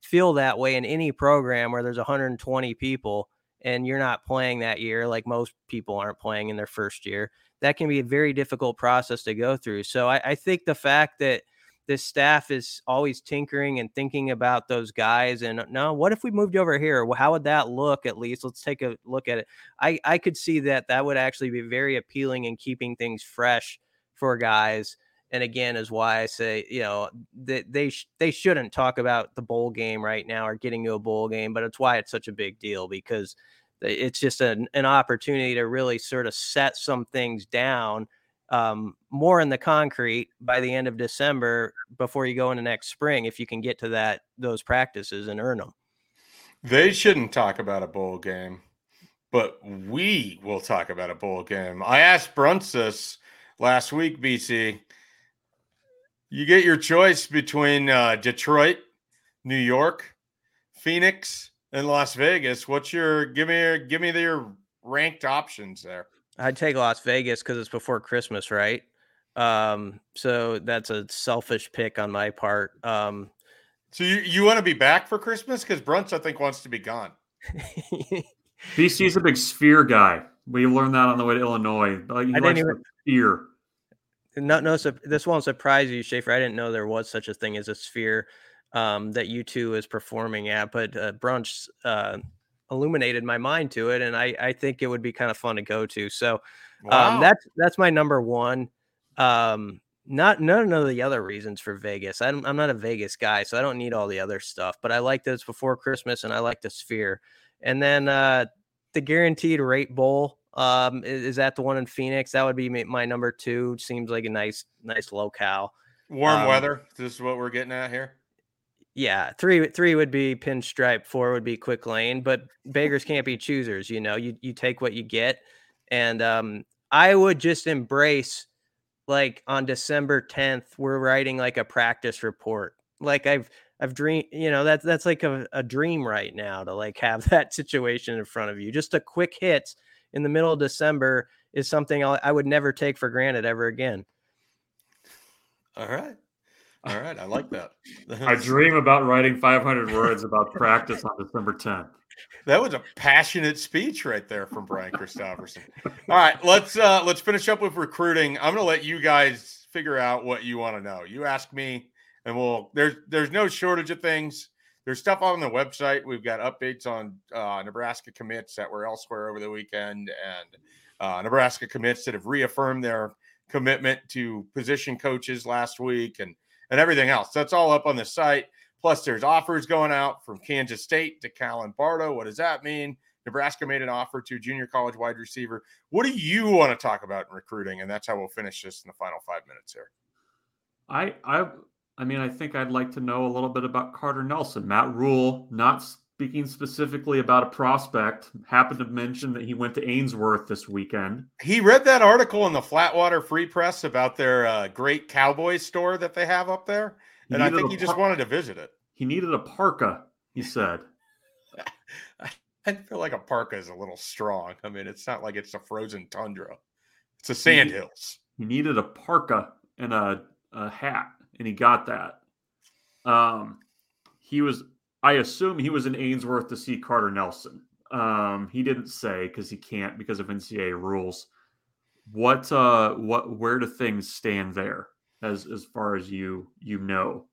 feel that way in any program where there's 120 people and you're not playing that year like most people aren't playing in their first year that can be a very difficult process to go through. So I, I, think the fact that this staff is always tinkering and thinking about those guys and no what if we moved over here? How would that look at least? Let's take a look at it. I i could see that that would actually be very appealing in keeping things fresh for guys and again is why I say you know they they, sh- they shouldn't talk about the bowl game right now or getting to a bowl game, but it's why it's such a big deal because it's just an, an opportunity to really sort of set some things down um, more in the concrete by the end of December before you go into next spring if you can get to that those practices and earn them. They shouldn't talk about a bowl game, but we will talk about a bowl game. I asked Brunsus last week, BC you get your choice between uh, Detroit, New York, Phoenix, and Las Vegas. What's your give me your give me your ranked options there? I'd take Las Vegas because it's before Christmas, right? Um, so that's a selfish pick on my part. Um, so you, you want to be back for Christmas? Because Bruntz, I think, wants to be gone. BC's a big sphere guy. We learned that on the way to Illinois. Like, I didn't even, sphere no, no, this won't surprise you, Schaefer. I didn't know there was such a thing as a sphere um, that U2 is performing at, but uh, Bruntz uh, illuminated my mind to it, and I, I think it would be kind of fun to go to. So um, wow. um, that's that's my number one. Um, Not none of the other reasons for Vegas. I'm I'm not a Vegas guy, so I don't need all the other stuff. But I like that it's before Christmas, and I like the Sphere. And then uh, the Guaranteed Rate Bowl. Um, is, is that the one in Phoenix? That would be my number two. Seems like a nice nice locale. Warm um, weather. This is what we're getting at here. Yeah, three three would be pinstripe, four would be quick lane, but beggars can't be choosers. You know, you you take what you get, and um, I would just embrace like on December 10th, we're writing like a practice report. Like I've I've dreamed, you know, that's that's like a, a dream right now to like have that situation in front of you. Just a quick hit in the middle of December is something I'll, I would never take for granted ever again. All right. All right. I like that. I dream about writing 500 words about practice on December 10th. That was a passionate speech right there from Brian Christopherson. All right, let's uh let's finish up with recruiting. I'm gonna let you guys figure out what you want to know. You ask me, and we'll there's there's no shortage of things. There's stuff on the website. We've got updates on uh, Nebraska commits that were elsewhere over the weekend, and uh, Nebraska commits that have reaffirmed their commitment to position coaches last week, and and everything else. That's all up on the site. Plus, there's offers going out from Kansas State to Callan Barta. What does that mean? Nebraska made an offer to junior college wide receiver. What do you want to talk about in recruiting? And that's how we'll finish this in the final five minutes here. I I I mean, I think I'd like to know a little bit about Carter Nelson. Matt Rhule, not speaking specifically about a prospect, happened to mention that he went to Ainsworth this weekend. He read that article in the Flatwater Free Press about their uh, great cowboy store that they have up there and I think he just wanted to visit it. He needed a parka, he said. I feel like a parka is a little strong. I mean, it's not like it's a frozen tundra. It's the sand he, hills. He needed a parka and a, a hat, and he got that. Um, he was, I assume he was in Ainsworth to see Carter Nelson. Um, he didn't say because he can't because of NCAA rules. What, uh, what, where do things stand there? as as far as you you know.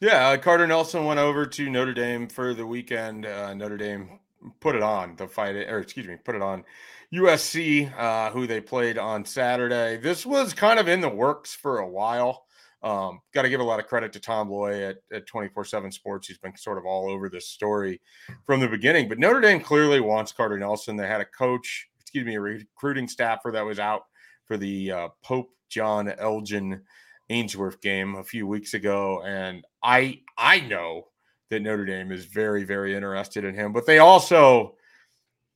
Yeah, uh, Carter Nelson went over to Notre Dame for the weekend. Uh, Notre Dame put it on the fight, or excuse me, put it on USC, uh, who they played on Saturday. This was kind of in the works for a while. Um, Got to give a lot of credit to Tom Loy at 24 7 Sports. He's been sort of all over this story from the beginning. But Notre Dame clearly wants Carter Nelson. They had a coach, excuse me, a recruiting staffer that was out for the uh, Pope John Elgin Ainsworth game a few weeks ago, and I I know that Notre Dame is very very interested in him, but they also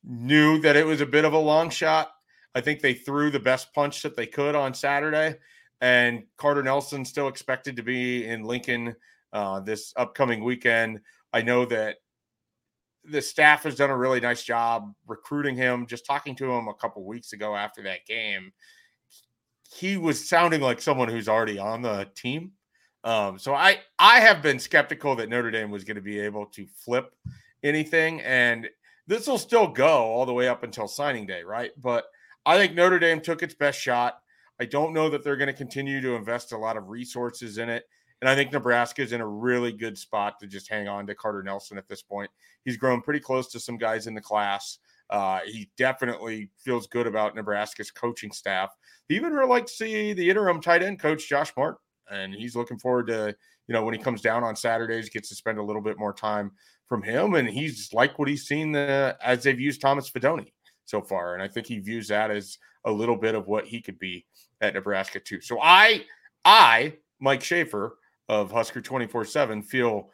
knew that it was a bit of a long shot. I think they threw the best punch that they could on Saturday, and Carter Nelson still expected to be in Lincoln uh, this upcoming weekend. I know that the staff has done a really nice job recruiting him. Just talking to him a couple weeks ago after that game, he was sounding like someone who's already on the team. Um, so I I have been skeptical that Notre Dame was going to be able to flip anything, and this will still go all the way up until signing day, right? But I think Notre Dame took its best shot. I don't know that they're going to continue to invest a lot of resources in it. And I think Nebraska is in a really good spot to just hang on to Carter Nelson at this point. He's grown pretty close to some guys in the class. Uh, he definitely feels good about Nebraska's coaching staff. He even would like to see the interim tight end coach Josh Martin, and he's looking forward to you know when he comes down on Saturdays, gets to spend a little bit more time from him, and he's like what he's seen the, as they've used Thomas Fidone so far, and I think he views that as a little bit of what he could be at Nebraska too. So I, I, Mike Schaefer of Husker twenty four seven, feel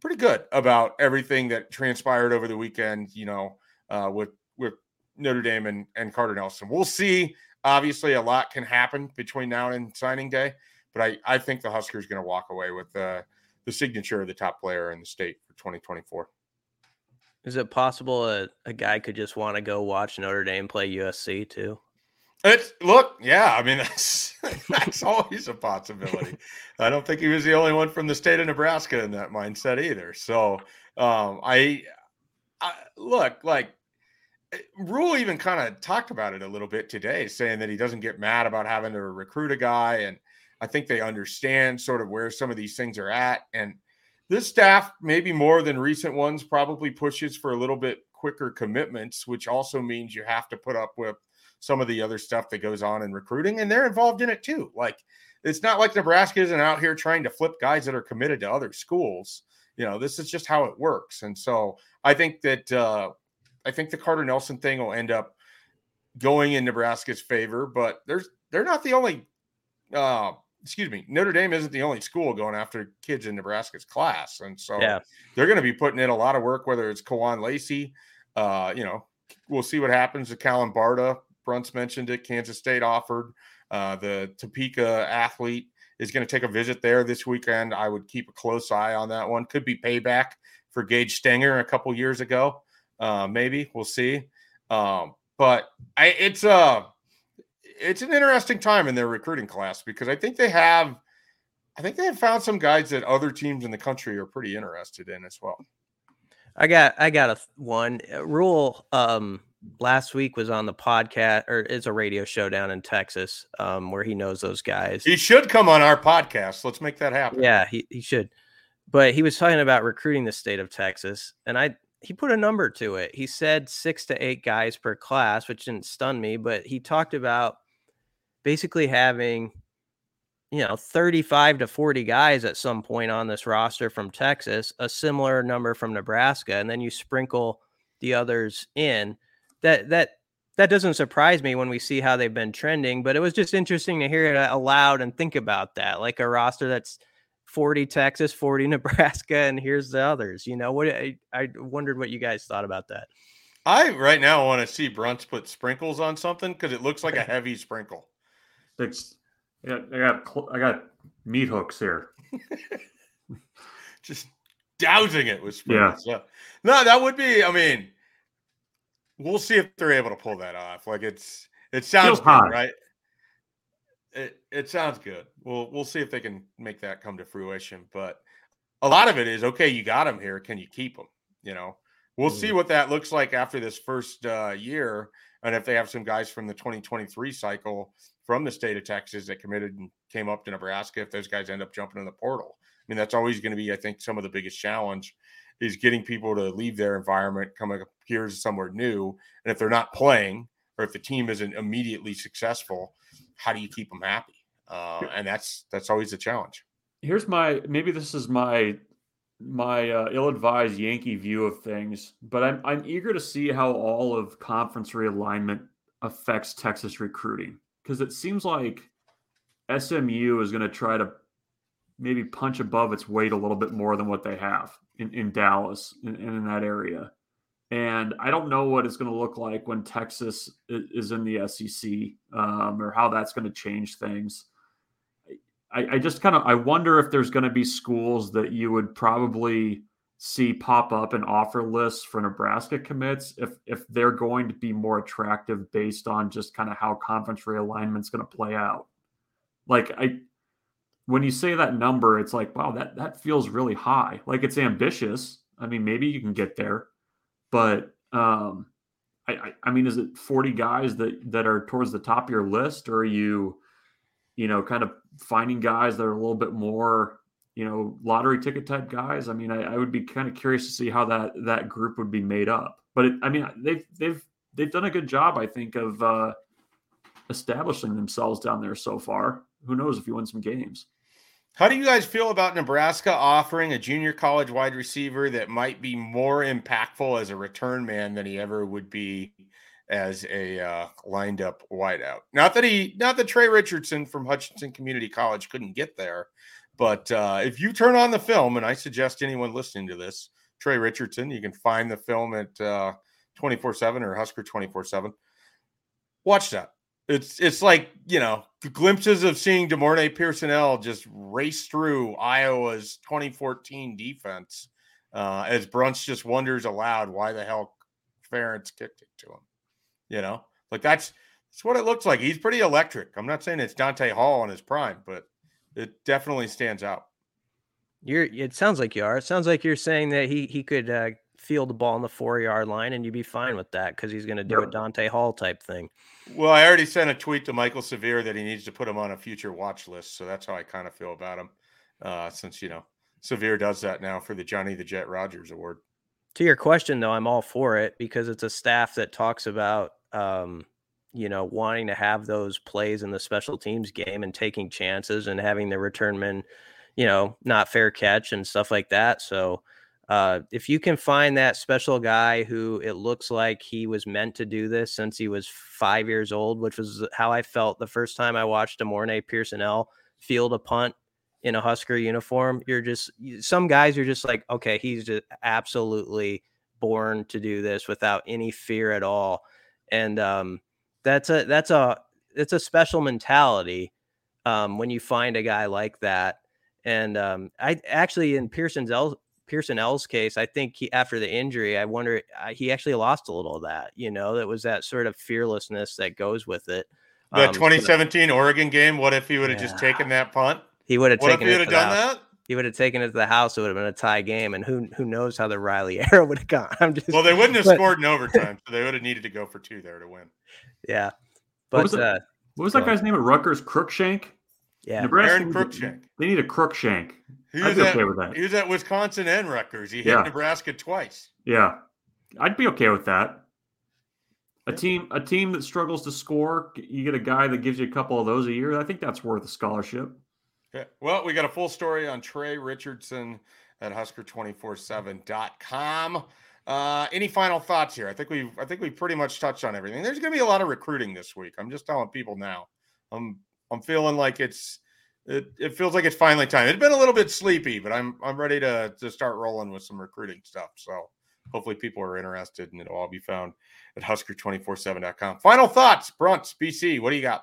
pretty good about everything that transpired over the weekend. You know uh, with with Notre Dame and, and Carter Nelson. We'll see. Obviously, a lot can happen between now and signing day, but I, I think the Huskers going to walk away with uh, the signature of the top player in the state for 2024. Is it possible a, a guy could just want to go watch Notre Dame play USC too? It's look, yeah. I mean, that's that's always a possibility. I don't think he was the only one from the state of Nebraska in that mindset either. So, um, I, I look like Rhule even kind of talked about it a little bit today, saying that he doesn't get mad about having to recruit a guy. And I think they understand sort of where some of these things are at. And this staff, maybe more than recent ones, probably pushes for a little bit quicker commitments, which also means you have to put up with some of the other stuff that goes on in recruiting. And they're involved in it too. Like it's not like Nebraska isn't out here trying to flip guys that are committed to other schools. You know, this is just how it works. And so I think that uh, I think the Carter Nelson thing will end up going in Nebraska's favor, but there's they're not the only uh, excuse me, Notre Dame isn't the only school going after kids in Nebraska's class. And so Yeah. they're going to be putting in a lot of work, whether it's Kewan Lacy, uh, you know, we'll see what happens to Callan Barta. Bruntz mentioned it. Kansas State offered. Uh, the Topeka athlete is going to take a visit there this weekend. I would keep a close eye on that one. Could be payback for Gage Stenger a couple years ago. Uh, maybe we'll see. Um, but I, it's uh it's an interesting time in their recruiting class because I think they have, I think they have found some guys that other teams in the country are pretty interested in as well. I got I got a one Rhule. Um, last week was on the podcast or it's a radio show down in Texas, um, where he knows those guys. He should come on our podcast. Let's make that happen. Yeah, he, he should. But he was talking about recruiting the state of Texas, and I he put a number to it. He said six to eight guys per class, which didn't stun me, but he talked about basically having you know 35 to 40 guys at some point on this roster from Texas, a similar number from Nebraska, and then you sprinkle the others in. That that that doesn't surprise me when we see how they've been trending, but it was just interesting to hear it aloud and think about that. Like a roster that's 40 Texas, 40 Nebraska, and here's the others. You know what? I, I wondered what you guys thought about that. I right now want to see Bruntz put sprinkles on something because it looks like a heavy sprinkle. It's, I got, I got, I got meat hooks here. Just dousing it with sprinkles. Yeah. No, that would be. I mean, we'll see if they're able to pull that off. Like it's it sounds good, right? It it sounds good. We'll we'll see if they can make that come to fruition. But a lot of it is okay. You got them here. Can you keep them? You know, we'll see what that looks like after this first uh, year, and if they have some guys from the 2023 cycle from the state of Texas that committed and came up to Nebraska. If those guys end up jumping in the portal, I mean, that's always going to be, I think, some of the biggest challenge is getting people to leave their environment, come up here somewhere new, and if they're not playing or if the team isn't immediately successful, how do you keep them happy? Uh, and that's that's always a challenge. Here's my maybe this is my my uh, ill-advised Yankee view of things, but I'm I'm eager to see how all of conference realignment affects Texas recruiting because it seems like SMU is going to try to maybe punch above its weight a little bit more than what they have in, in Dallas and in, in, that area. And I don't know what it's going to look like when Texas is, in the SEC um, or how that's going to change things. I, I just kind of I wonder if there's going to be schools that you would probably see pop up in offer lists for Nebraska commits if if they're going to be more attractive based on just kind of how conference realignment's going to play out. Like I when you say that number, it's like, wow, that that feels really high. Like it's ambitious. I mean, maybe you can get there, but um, I, I, I mean, is it 40 guys that that are towards the top of your list, or are you, you know, kind of finding guys that are a little bit more, you know, lottery ticket type guys? I mean, I, I would be kind of curious to see how that that group would be made up. But it, I mean, they've they've they've done a good job, I think, of uh, establishing themselves down there so far. Who knows if you win some games? How do you guys feel about Nebraska offering a junior college wide receiver that might be more impactful as a return man than he ever would be as a uh, lined up wideout? Not that he, not that Trey Richardson from Hutchinson Community College couldn't get there, but uh, if you turn on the film, and I suggest anyone listening to this, Trey Richardson, you can find the film at twenty four seven or Husker twenty four seven. Watch that. It's it's like you know glimpses of seeing De'Mornay Pierson-El just race through Iowa's 2014 defense uh, as Bruntz just wonders aloud why the hell Ferentz kicked it to him. You know, like that's that's what it looks like. He's pretty electric. I'm not saying it's Dante Hall in his prime, but it definitely stands out. You're. It sounds like you are. It sounds like you're saying that he he could uh, field the ball on the four yard line, and you'd be fine with that because he's going to do Yep. a Dante Hall type thing. Well, I already sent a tweet to Michael Severe that he needs to put him on a future watch list. So that's how I kind of feel about him. Uh, since, you know, Severe does that now for the Johnny the Jet Rogers Award. To your question, though, I'm all for it because it's a staff that talks about um, you know, wanting to have those plays in the special teams game and taking chances and having the return men, you know, not fair catch and stuff like that. So, uh, if you can find that special guy who it looks like he was meant to do this since he was five years old, which was how I felt the first time I watched Amorne Pierson-El field a punt in a Husker uniform, you're just some guys are just like, okay, he's just absolutely born to do this without any fear at all. And um, that's a that's a it's a special mentality um, when you find a guy like that. And um, I actually in Pearson's L, Pierson-El's case, I think he after the injury, I wonder uh, he actually lost a little of that. You know, that was that sort of fearlessness that goes with it. The um, 2017 so, Oregon game. What if he would have yeah. just taken that punt? He would have taken it. Would have done that? He would have taken it to the house. It would have been a tie game, and who who knows how the Riley era would have gone. I'm just well, they wouldn't have but, scored in overtime, so they would have needed to go for two there to win. Yeah, but what was, uh, what was that guy's name at Rutgers? Cruikshank. Yeah, Nebraska Aaron Cruikshank. They need a Cruikshank. He was, at, okay with that. he was at Wisconsin and Rutgers. He hit yeah. Nebraska twice. Yeah, I'd be okay with that. A team, a team that struggles to score, you get a guy that gives you a couple of those a year. I think that's worth a scholarship. Yeah. Well, we got a full story on Trey Richardson at Husker247.com. Uh, any final thoughts here? I think we've I think we pretty much touched on everything. There's going to be a lot of recruiting this week. I'm just telling people now. I'm I'm feeling like it's it, it feels like it's finally time. It's been a little bit sleepy, but I'm I'm ready to to start rolling with some recruiting stuff. So hopefully people are interested and it'll all be found at husker247.com. Final thoughts, Bruntz, BC, what do you got?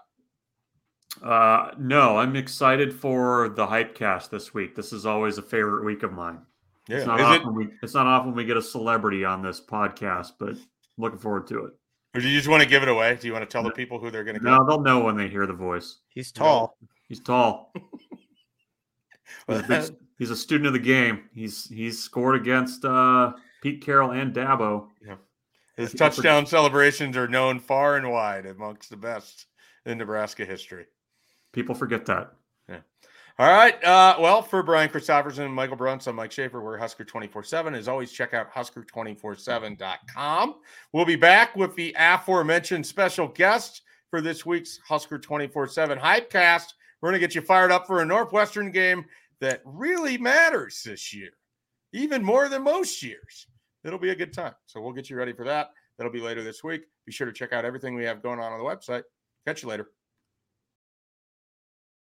Uh, no, I'm excited for the Hypecast this week. This is always a favorite week of mine. Yeah, it's not, often it, we, it's not often we get a celebrity on this podcast, but looking forward to it. Or do you just want to give it away? Do you want to tell the people who they're going to No, they'll know when they hear the voice. He's tall. He's tall. he's, a big, he's, a student of the game. He's he's scored against uh, Pete Carroll and Dabo. Yeah. His touchdown celebrations are known far and wide amongst the best in Nebraska history. People forget that. Yeah. All right. Uh, well, for Brian Christopherson and Michael Bruntz, I'm Mike Schaefer. We're Husker 24 7. As always, check out Husker247.com. We'll be back with the aforementioned special guest for this week's Husker 24 7 Hypecast. We're going to get you fired up for a Northwestern game that really matters this year, even more than most years. It'll be a good time. So we'll get you ready for that. That'll be later this week. Be sure to check out everything we have going on on the website. Catch you later.